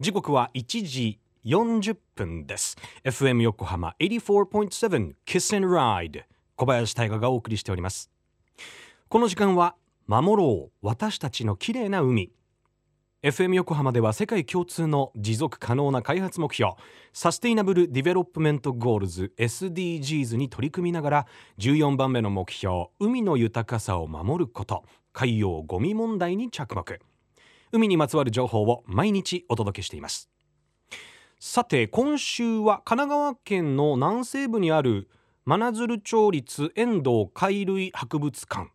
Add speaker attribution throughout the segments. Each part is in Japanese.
Speaker 1: 時刻は1時40分です。FM 横浜84.7 Kiss and Ride 小林大賀がお送りしております。この時間は守ろう私たちの綺麗な海。FM 横浜では世界共通の持続可能な開発目標 Sustainable Development Goals SDGs に取り組みながら14番目の目標海の豊かさを守ること海洋ゴミ問題に着目。海にまつわる情報を毎日お届けしています。さて今週は神奈川県の南西部にある真鶴町立遠藤海類博物館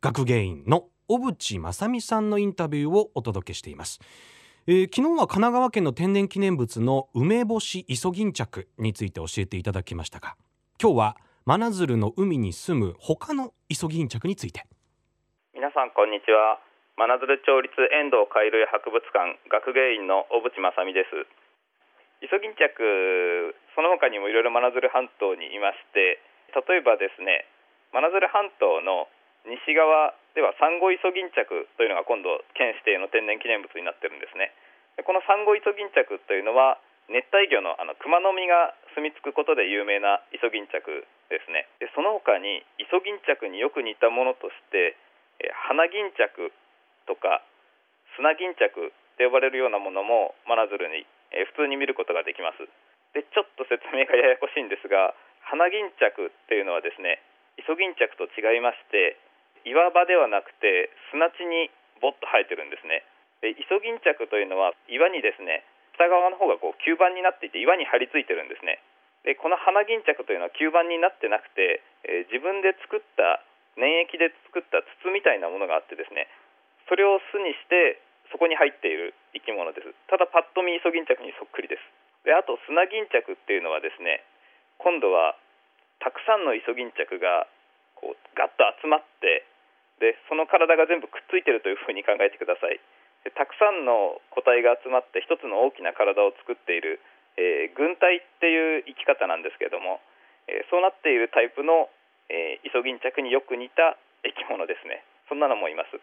Speaker 1: 学芸員の小渕正美さんのインタビューをお届けしています、えー、昨日は神奈川県の天然記念物の梅干しイソギンチャクについて教えていただきましたが今日は真鶴の海に住む他のイソギンチャクについて。
Speaker 2: 皆さんこんにちは。真鶴町立遠藤海類博物館学芸員の小渕正美です。イソギンチャクその他にもいろいろ真鶴半島にいまして例えばですね真鶴半島の西側ではサンゴイソギンチャクというのが今度県指定の天然記念物になってるんですね。このサンゴイソギンチャクというのは熱帯魚のあのクマノミが住み着くことで有名なイソギンチャクですね。でその他にイソギンチャクによく似たものとしてハナギンチャクとか砂ギンチャクと呼ばれるようなものも真鶴にえ普通に見ることができます。でちょっと説明がややこしいんですがハナギンチャクっていうのはですねイソギンチャクと違いまして岩場ではなくて砂地にボッと生えてるんですね。でイソギンチャクというのは岩にですね北側の方がこう吸盤になっていて岩に張り付いてるんですね。でこのハナギンチャクというのは吸盤になってなくて、えー、自分で作った粘液で作った筒みたいなものがあってですねそれを巣にしてそこに入っている生き物です。ただパッと見イソギンチャクにそっくりです。であと砂ギンチャクっていうのはですね今度はたくさんのイソギンチャクがこうガッと集まってでその体が全部くっついてるというふうに考えてください。でたくさんの個体が集まって一つの大きな体を作っている、えー、軍隊っていう生き方なんですけれども、えー、そうなっているタイプの、えー、イソギンチャクによく似た生き物ですね。そんなのもいます。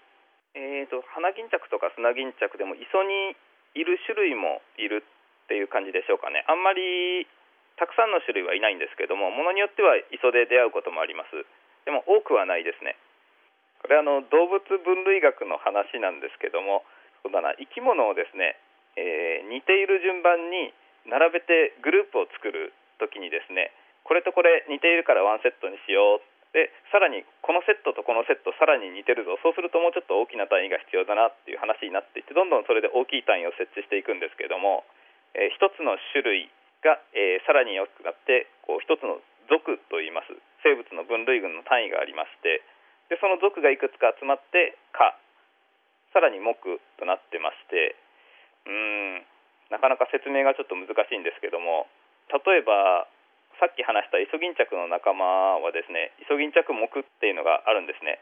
Speaker 2: えーと、花巾着とか砂巾着でも磯にいる種類もいるっていう感じでしょうかね。あんまりたくさんの種類はいないんですけどもものによっては磯で出会うこともあります。でも多くはないですね。これあの動物分類学の話なんですけどもそうだな生き物をですね、えー、似ている順番に並べてグループを作る時にですねこれとこれ似ているからワンセットにしようでさらにこのセットとこのセットさらに似てるぞ。そうするともうちょっと大きな単位が必要だなっていう話になっていってどんどんそれで大きい単位を設置していくんですけども、えー、一つの種類が、えー、さらに大きくなってこう一つの属といいます。生物の分類群の単位がありましてでその属がいくつか集まって「か」さらに「目」となってましてうーんなかなか説明がちょっと難しいんですけども例えばさっき話したイソギンチャクの仲間はですねイソギンチャク目っていうのがあるんですね。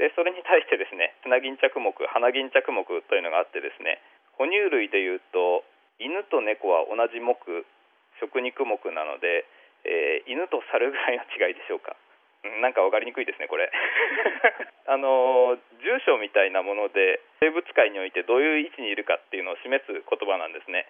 Speaker 2: でそれに対してですねスナギンチャク目ハナギンチャク目というのがあってですね哺乳類でいうと犬と猫は同じ目食肉目なので、えー、犬と猿ぐらいの違いでしょうか。なんか分かりにくいですねこれ。あの住所みたいなもので生物界においてどういう位置にいるかっていうのを示す言葉なんですね。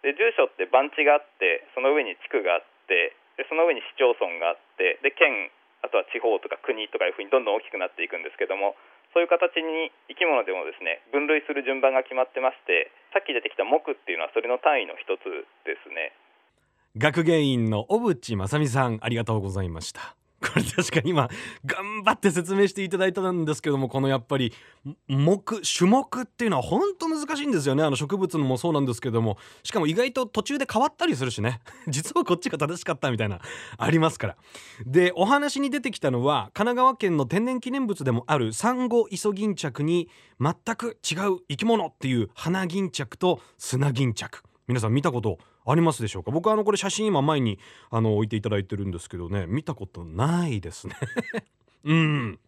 Speaker 2: で住所って番地があってその上に地区があってでその上に市町村があってで県あとは地方とか国とかいうふうにどんどん大きくなっていくんですけどもそういう形に生き物でもですね分類する順番が決まってましてさっき出てきた木っていうのはそれの単位の一つですね。
Speaker 1: 学芸員の小渕正美さんありがとうございました。これ 確かに今頑張って説明していただいたんですけどもこのやっぱり目種目っていうのは本当難しいんですよね。あの植物のもそうなんですけども。しかも意外と途中で変わったりするしね。実はこっちが正しかったみたいなありますから。でお話に出てきたのは神奈川県の天然記念物でもあるサンゴイソギンチャクに全く違う生き物っていう花ギンチャクと砂ギンチャク。皆さん見たことありますでしょうか？僕はあのこれ写真今前にあの置いていただいてるんですけどね。見たことないですね。うん。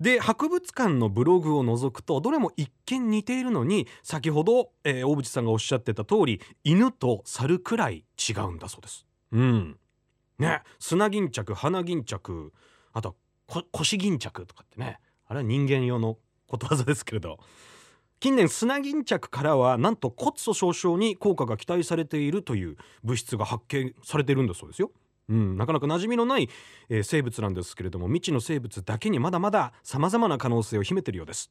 Speaker 1: で博物館のブログを覗くとどれも一見似ているのに先ほど、えー、大渕さんがおっしゃってた通り犬と猿くらい違うんだそうです。うん。ね。砂巾着花巾着あと腰巾着とかってね。あれは人間用のことわざですけれど。近年砂巾着からはなんと骨粗鬆症に効果が期待されているという物質が発見されてるんだそうですよ。うん、なかなか馴染みのない、えー、生物なんですけれども未知の生物だけにまだまだ様々な可能性を秘めているようです。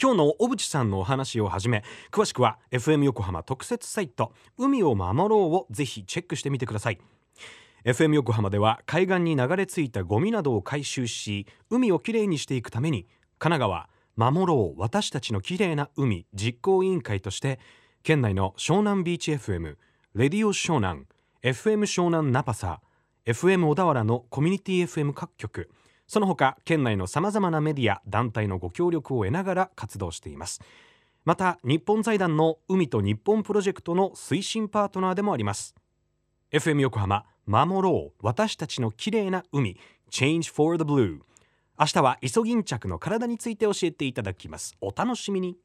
Speaker 1: 今日の小渕さんのお話をはじめ詳しくは FM 横浜特設サイト海を守ろうをぜひチェックしてみてください。FM 横浜では海岸に流れ着いたゴミなどを回収し海をきれいにしていくために神奈川守ろう私たちのきれいな海実行委員会として県内の湘南ビーチ FM レディオ湘南 FM 湘南ナパサ FM 小田原のコミュニティ FM 各局その他県内のさまざまなメディア団体のご協力を得ながら活動しています。また日本財団の海と日本プロジェクトの推進パートナーでもあります。FM 横浜守ろう私たちのきれいな海 Change for the Blue 明日はイソギンチャクの体について教えていただきます。お楽しみに。